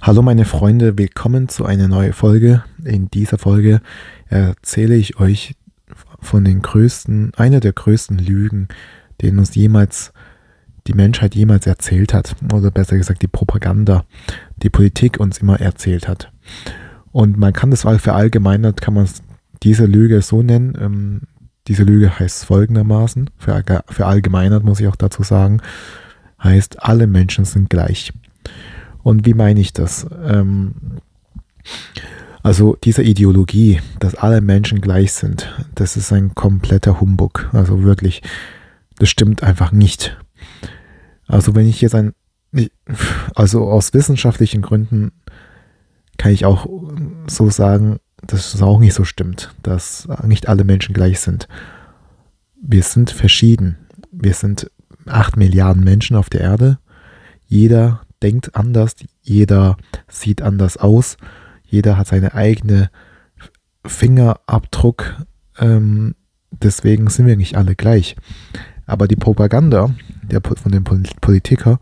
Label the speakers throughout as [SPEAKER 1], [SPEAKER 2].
[SPEAKER 1] Hallo meine Freunde, willkommen zu einer neuen Folge. In dieser Folge erzähle ich euch von den größten, einer der größten Lügen, den uns jemals die Menschheit jemals erzählt hat. Oder besser gesagt die Propaganda, die Politik uns immer erzählt hat. Und man kann das verallgemeinert, kann man diese Lüge so nennen. Ähm, diese Lüge heißt folgendermaßen, verallgemeinert muss ich auch dazu sagen, heißt, alle Menschen sind gleich. Und wie meine ich das? Ähm, also diese Ideologie, dass alle Menschen gleich sind, das ist ein kompletter Humbug. Also wirklich, das stimmt einfach nicht. Also wenn ich jetzt ein, also aus wissenschaftlichen Gründen kann ich auch so sagen, dass es auch nicht so stimmt, dass nicht alle Menschen gleich sind. Wir sind verschieden. Wir sind acht Milliarden Menschen auf der Erde. Jeder denkt anders, jeder sieht anders aus, jeder hat seine eigene Fingerabdruck. Ähm, deswegen sind wir nicht alle gleich. Aber die Propaganda der, von den Politikern,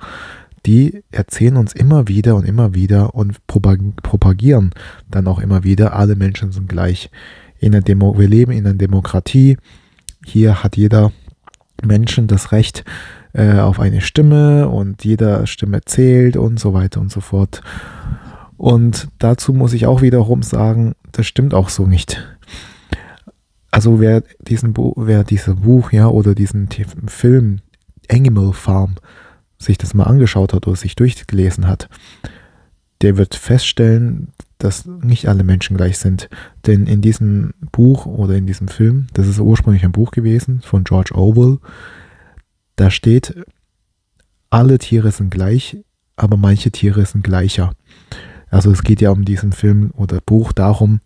[SPEAKER 1] die erzählen uns immer wieder und immer wieder und propagieren dann auch immer wieder, alle Menschen sind gleich. In der Demo wir leben in einer Demokratie. Hier hat jeder Menschen das Recht, äh, auf eine Stimme und jeder Stimme zählt und so weiter und so fort. Und dazu muss ich auch wiederum sagen, das stimmt auch so nicht. Also wer diesen Buch, wer dieses Buch, ja, oder diesen Film Animal Farm sich das mal angeschaut hat oder sich durchgelesen hat, der wird feststellen, dass nicht alle Menschen gleich sind. Denn in diesem Buch oder in diesem Film, das ist ursprünglich ein Buch gewesen von George Orwell, da steht, alle Tiere sind gleich, aber manche Tiere sind gleicher. Also es geht ja um diesen Film oder Buch darum,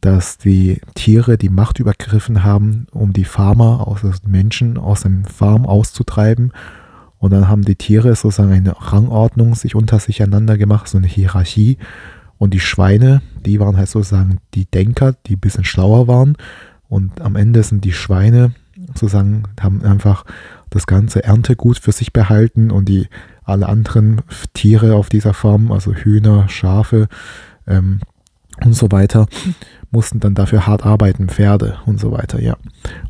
[SPEAKER 1] dass die Tiere die Macht übergriffen haben, um die Farmer, also Menschen aus dem Farm auszutreiben. Und dann haben die Tiere sozusagen eine Rangordnung sich unter sich einander gemacht, so eine Hierarchie. Und die Schweine, die waren halt sozusagen die Denker, die ein bisschen schlauer waren. Und am Ende sind die Schweine sozusagen, haben einfach das ganze Erntegut für sich behalten und die alle anderen Tiere auf dieser Farm, also Hühner, Schafe ähm, und so weiter, mussten dann dafür hart arbeiten, Pferde und so weiter, ja.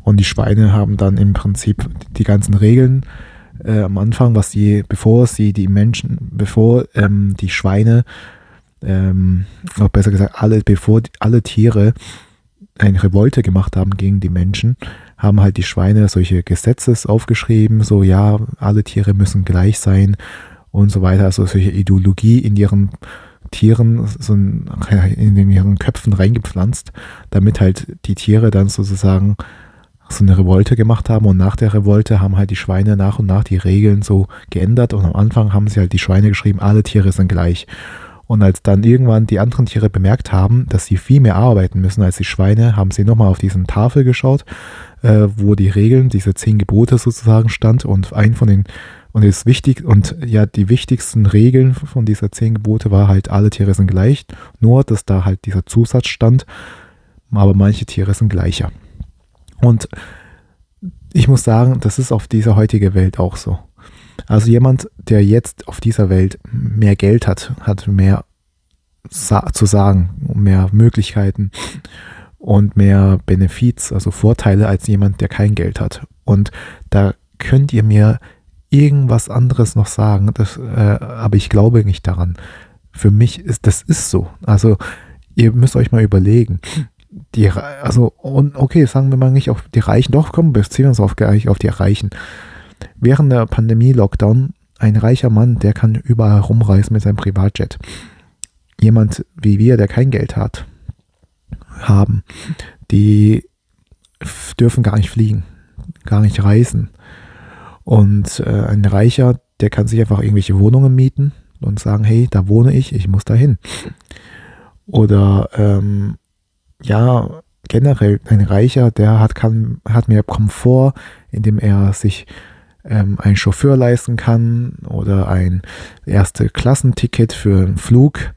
[SPEAKER 1] Und die Schweine haben dann im Prinzip die ganzen Regeln äh, am Anfang, was sie, bevor sie die Menschen, bevor ähm, die Schweine, ähm, auch besser gesagt, alle, bevor die, alle Tiere eine Revolte gemacht haben gegen die Menschen, haben halt die Schweine solche Gesetzes aufgeschrieben, so ja, alle Tiere müssen gleich sein und so weiter, also solche Ideologie in ihren Tieren, so in ihren Köpfen reingepflanzt, damit halt die Tiere dann sozusagen so eine Revolte gemacht haben. Und nach der Revolte haben halt die Schweine nach und nach die Regeln so geändert. Und am Anfang haben sie halt die Schweine geschrieben, alle Tiere sind gleich. Und als dann irgendwann die anderen Tiere bemerkt haben, dass sie viel mehr arbeiten müssen als die Schweine, haben sie nochmal auf diesen Tafel geschaut, äh, wo die Regeln, diese zehn Gebote sozusagen stand und ein von den und ist wichtig und ja die wichtigsten Regeln von dieser zehn Gebote war halt alle Tiere sind gleich, nur dass da halt dieser Zusatz stand, aber manche Tiere sind gleicher. Und ich muss sagen, das ist auf dieser heutigen Welt auch so. Also jemand, der jetzt auf dieser Welt mehr Geld hat, hat mehr sa zu sagen, mehr Möglichkeiten und mehr Benefits, also Vorteile als jemand, der kein Geld hat. Und da könnt ihr mir irgendwas anderes noch sagen, das, äh, aber ich glaube nicht daran. Für mich ist das ist so. Also ihr müsst euch mal überlegen. Die, also, und okay, sagen wir mal nicht auf die Reichen, doch, komm, beziehen wir uns auf, auf die Reichen. Während der Pandemie-Lockdown, ein reicher Mann, der kann überall rumreisen mit seinem Privatjet. Jemand wie wir, der kein Geld hat, haben, die dürfen gar nicht fliegen, gar nicht reisen. Und äh, ein Reicher, der kann sich einfach irgendwelche Wohnungen mieten und sagen, hey, da wohne ich, ich muss da hin. Oder ähm, ja, generell ein Reicher, der hat, kann, hat mehr Komfort, indem er sich ähm, einen Chauffeur leisten kann oder ein erste Klassenticket für einen Flug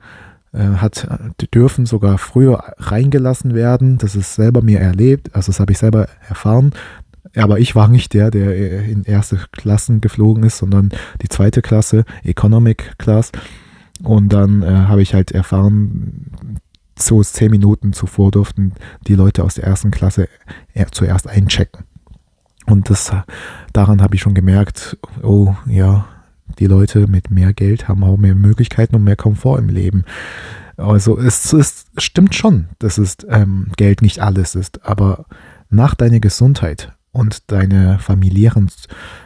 [SPEAKER 1] äh, hat, dürfen sogar früher reingelassen werden. Das ist selber mir erlebt, also das habe ich selber erfahren. Aber ich war nicht der, der in erste Klassen geflogen ist, sondern die zweite Klasse, Economic Class. Und dann äh, habe ich halt erfahren, so zehn Minuten zuvor durften die Leute aus der ersten Klasse zuerst einchecken. Und das, daran habe ich schon gemerkt, oh ja, die Leute mit mehr Geld haben auch mehr Möglichkeiten und mehr Komfort im Leben. Also es, es stimmt schon, dass es ähm, Geld nicht alles ist, aber nach deiner Gesundheit und deiner familiären,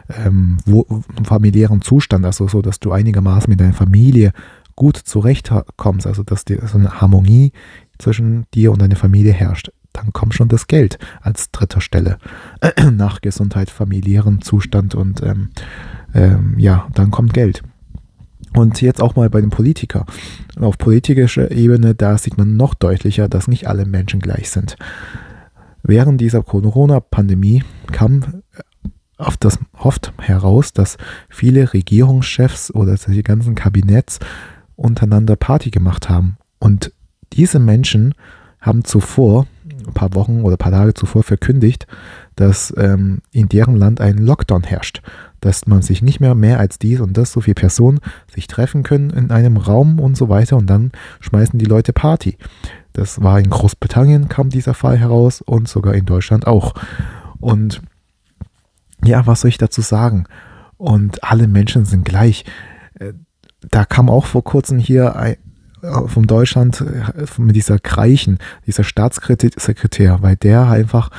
[SPEAKER 1] ähm, wo, familiären Zustand, also so, dass du einigermaßen mit deiner Familie gut zurechtkommst, also dass dir so eine Harmonie zwischen dir und deiner Familie herrscht, dann kommt schon das Geld als dritter Stelle nach Gesundheit, familiären Zustand und ähm, ähm, ja, dann kommt Geld. Und jetzt auch mal bei den Politikern. Auf politischer Ebene, da sieht man noch deutlicher, dass nicht alle Menschen gleich sind. Während dieser Corona-Pandemie kam auf das oft heraus, dass viele Regierungschefs oder die ganzen Kabinetts untereinander Party gemacht haben. Und diese Menschen haben zuvor, ein paar Wochen oder ein paar Tage zuvor verkündigt, dass ähm, in deren Land ein Lockdown herrscht dass man sich nicht mehr mehr als dies und das, so viele Personen sich treffen können in einem Raum und so weiter und dann schmeißen die Leute Party. Das war in Großbritannien kam dieser Fall heraus und sogar in Deutschland auch. Und ja, was soll ich dazu sagen? Und alle Menschen sind gleich. Äh, da kam auch vor kurzem hier ein, vom Deutschland äh, mit dieser Kreichen, dieser Staatssekretär, weil der einfach,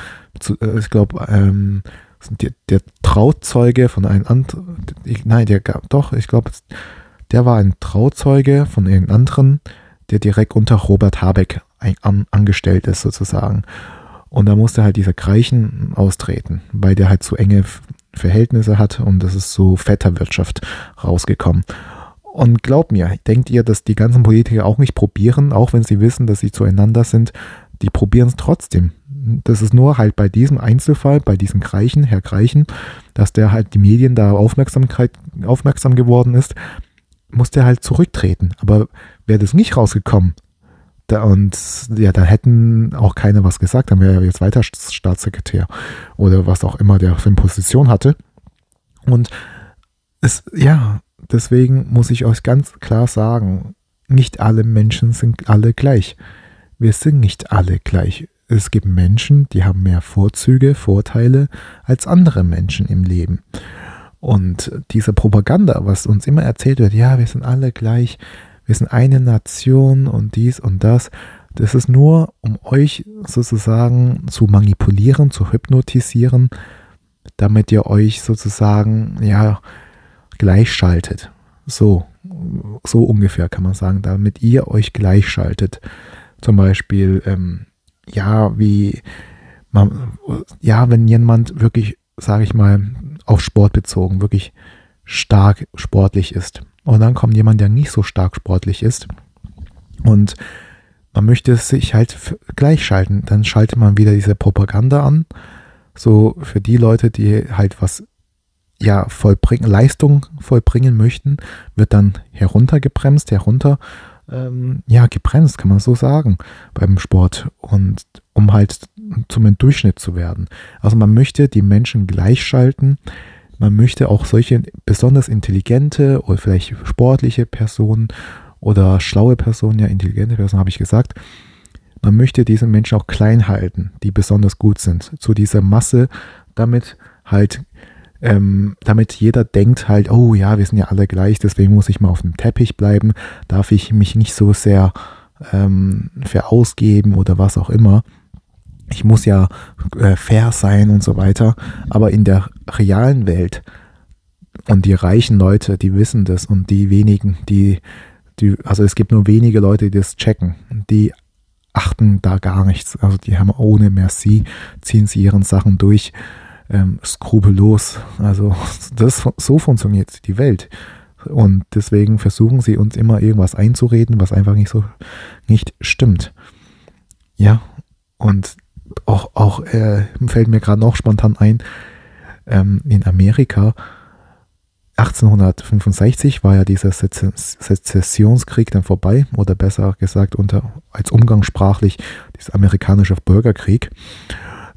[SPEAKER 1] ich glaube, ähm, der, der Trauzeuge von einem anderen, nein, der gab doch, ich glaube, der war ein Trauzeuge von einem anderen, der direkt unter Robert Habeck ein, an, angestellt ist sozusagen. Und da musste halt dieser Greichen austreten, weil der halt zu enge Verhältnisse hat und das ist so Vetterwirtschaft rausgekommen. Und glaubt mir, denkt ihr, dass die ganzen Politiker auch nicht probieren, auch wenn sie wissen, dass sie zueinander sind, die probieren es trotzdem das ist nur halt bei diesem Einzelfall, bei diesem Greichen, Herr Greichen, dass der halt die Medien da Aufmerksamkeit, aufmerksam geworden ist, muss der halt zurücktreten. Aber wäre das nicht rausgekommen, da, und ja, da hätten auch keiner was gesagt, dann wäre er jetzt weiter Staatssekretär oder was auch immer der für eine Position hatte. Und es, ja, deswegen muss ich euch ganz klar sagen, nicht alle Menschen sind alle gleich. Wir sind nicht alle gleich es gibt Menschen, die haben mehr Vorzüge, Vorteile als andere Menschen im Leben. Und diese Propaganda, was uns immer erzählt wird, ja, wir sind alle gleich, wir sind eine Nation und dies und das, das ist nur, um euch sozusagen zu manipulieren, zu hypnotisieren, damit ihr euch sozusagen, ja, gleichschaltet. So, so ungefähr kann man sagen, damit ihr euch gleichschaltet. Zum Beispiel, ähm, ja, wie man, ja, wenn jemand wirklich, sage ich mal, auf Sport bezogen, wirklich stark sportlich ist. Und dann kommt jemand, der nicht so stark sportlich ist. Und man möchte sich halt gleichschalten. Dann schaltet man wieder diese Propaganda an. So für die Leute, die halt was ja vollbringen, Leistung vollbringen möchten, wird dann heruntergebremst, herunter ähm, ja, gebremst, kann man so sagen, beim Sport. Und um halt zum Durchschnitt zu werden. Also man möchte die Menschen gleichschalten. Man möchte auch solche besonders intelligente oder vielleicht sportliche Personen oder schlaue Personen, ja, intelligente Personen habe ich gesagt, man möchte diese Menschen auch klein halten, die besonders gut sind, zu dieser Masse, damit halt ähm, damit jeder denkt halt, oh ja, wir sind ja alle gleich, deswegen muss ich mal auf dem Teppich bleiben, darf ich mich nicht so sehr ähm, verausgeben oder was auch immer. Ich muss ja äh, fair sein und so weiter. Aber in der realen Welt und die reichen Leute, die wissen das und die wenigen, die, die, also es gibt nur wenige Leute, die das checken. Die achten da gar nichts. Also die haben ohne Merci, ziehen sie ihren Sachen durch ähm, skrupellos. Also das, so funktioniert die Welt. Und deswegen versuchen sie uns immer irgendwas einzureden, was einfach nicht so nicht stimmt. Ja, und auch, auch äh, fällt mir gerade noch spontan ein, ähm, in Amerika 1865 war ja dieser Sezessionskrieg dann vorbei, oder besser gesagt unter, als umgangssprachlich dieser amerikanische Bürgerkrieg.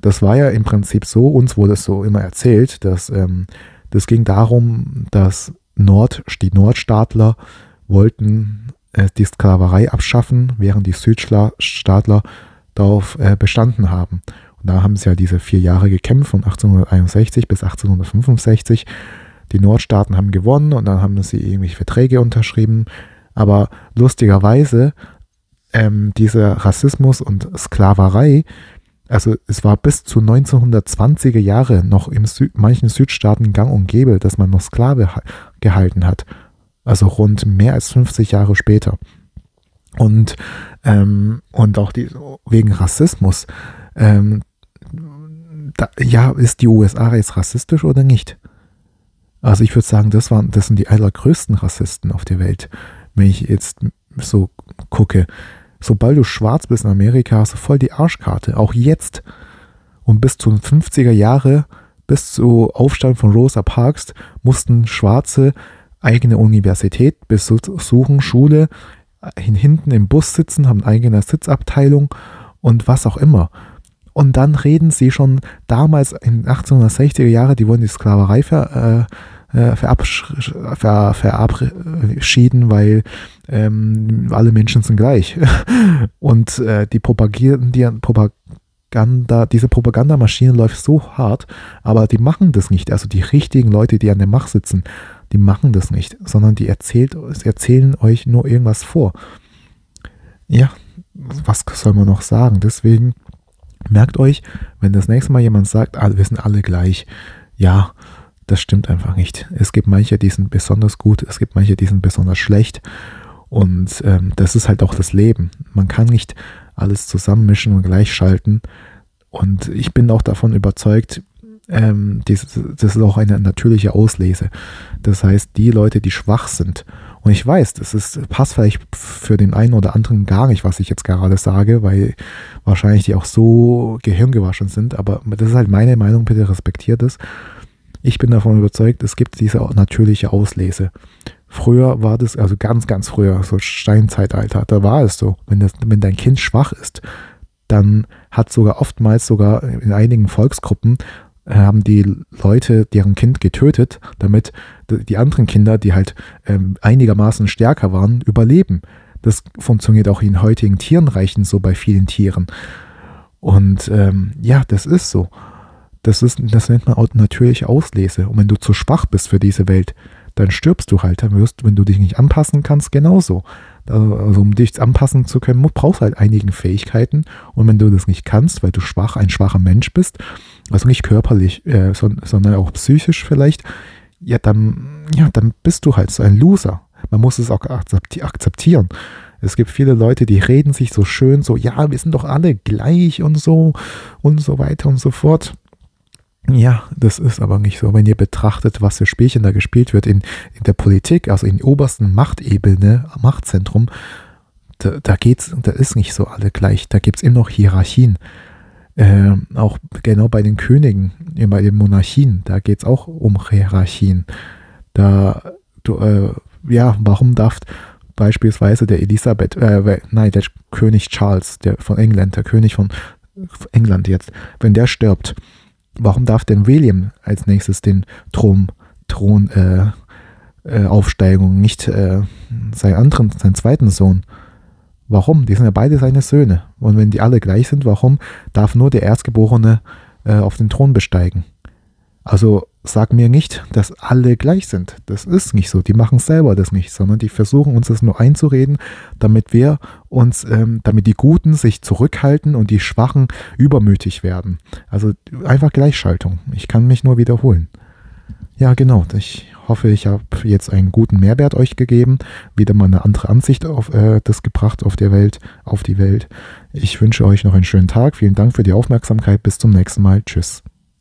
[SPEAKER 1] Das war ja im Prinzip so, uns wurde es so immer erzählt, dass ähm, das ging darum, dass Nord, die Nordstaatler wollten äh, die Sklaverei abschaffen, während die Südstaatler darauf äh, bestanden haben. Und da haben sie ja diese vier Jahre gekämpft, von 1861 bis 1865. Die Nordstaaten haben gewonnen und dann haben sie irgendwelche Verträge unterschrieben. Aber lustigerweise, ähm, dieser Rassismus und Sklaverei, also es war bis zu 1920er Jahre noch in Sü manchen Südstaaten gang und gäbe, dass man noch Sklave gehalten hat. Also rund mehr als 50 Jahre später. Und, ähm, und auch die, wegen Rassismus. Ähm, da, ja, ist die USA jetzt rassistisch oder nicht? Also ich würde sagen, das, waren, das sind die allergrößten Rassisten auf der Welt, wenn ich jetzt so gucke. Sobald du schwarz bist in Amerika, hast du voll die Arschkarte. Auch jetzt. Und bis zu den 50er Jahre, bis zu Aufstand von Rosa Parks, mussten Schwarze eigene Universität besuchen, Schule, hinten im Bus sitzen, haben eigene Sitzabteilung und was auch immer. Und dann reden sie schon damals in 1860er Jahren, die wollen die Sklaverei ver, äh, äh ver, verabschieden, weil ähm, alle Menschen sind gleich. Und äh, die propagieren, die Propaganda, diese Propagandamaschine läuft so hart, aber die machen das nicht. Also die richtigen Leute, die an der Macht sitzen, die machen das nicht, sondern die erzählt, erzählen euch nur irgendwas vor. Ja, was soll man noch sagen? Deswegen merkt euch, wenn das nächste Mal jemand sagt, ah, wir sind alle gleich, ja, das stimmt einfach nicht. Es gibt manche, die sind besonders gut, es gibt manche, die sind besonders schlecht. Und ähm, das ist halt auch das Leben. Man kann nicht alles zusammenmischen und gleichschalten. Und ich bin auch davon überzeugt, ähm, das, das ist auch eine natürliche Auslese. Das heißt, die Leute, die schwach sind, und ich weiß, das ist, passt vielleicht für den einen oder anderen gar nicht, was ich jetzt gerade sage, weil wahrscheinlich die auch so gehirngewaschen sind, aber das ist halt meine Meinung, bitte respektiert es. Ich bin davon überzeugt, es gibt diese natürliche Auslese. Früher war das, also ganz, ganz früher, so Steinzeitalter, da war es so, wenn, das, wenn dein Kind schwach ist, dann hat sogar oftmals sogar in einigen Volksgruppen haben die Leute deren Kind getötet, damit die anderen Kinder, die halt ähm, einigermaßen stärker waren, überleben. Das funktioniert auch in heutigen Tierenreichen so bei vielen Tieren. Und ähm, ja, das ist so. Das, ist, das nennt man natürliche Auslese. Und wenn du zu schwach bist für diese Welt, dann stirbst du halt. Dann wirst, wenn du dich nicht anpassen kannst, genauso. Also um dich anpassen zu können, brauchst du halt einigen Fähigkeiten. Und wenn du das nicht kannst, weil du schwach, ein schwacher Mensch bist, also nicht körperlich, äh, sondern auch psychisch vielleicht, ja, dann, ja, dann bist du halt so ein Loser. Man muss es auch akzeptieren. Es gibt viele Leute, die reden sich so schön, so, ja, wir sind doch alle gleich und so und so weiter und so fort. Ja, das ist aber nicht so. Wenn ihr betrachtet, was für Spielchen da gespielt wird in, in der Politik, also in der obersten Machtebene, Machtzentrum, da, da geht's, da ist nicht so alle gleich. Da gibt es immer noch Hierarchien. Äh, auch genau bei den Königen, bei den Monarchien, da geht es auch um Hierarchien. Da, du, äh, ja, warum darf beispielsweise der Elisabeth, äh, nein, der König Charles, der von England, der König von England jetzt, wenn der stirbt, warum darf denn William als nächstes den Thron, Thron äh, äh, Aufsteigung, nicht äh, seinen anderen, seinen zweiten Sohn? Warum? Die sind ja beide seine Söhne. Und wenn die alle gleich sind, warum darf nur der Erstgeborene äh, auf den Thron besteigen? Also sag mir nicht, dass alle gleich sind. Das ist nicht so. Die machen selber das nicht, sondern die versuchen uns das nur einzureden, damit wir uns, ähm, damit die Guten sich zurückhalten und die Schwachen übermütig werden. Also einfach Gleichschaltung. Ich kann mich nur wiederholen. Ja, genau. Ich hoffe, ich habe jetzt einen guten Mehrwert euch gegeben, wieder mal eine andere Ansicht auf äh, das gebracht auf der Welt, auf die Welt. Ich wünsche euch noch einen schönen Tag. Vielen Dank für die Aufmerksamkeit. Bis zum nächsten Mal. Tschüss.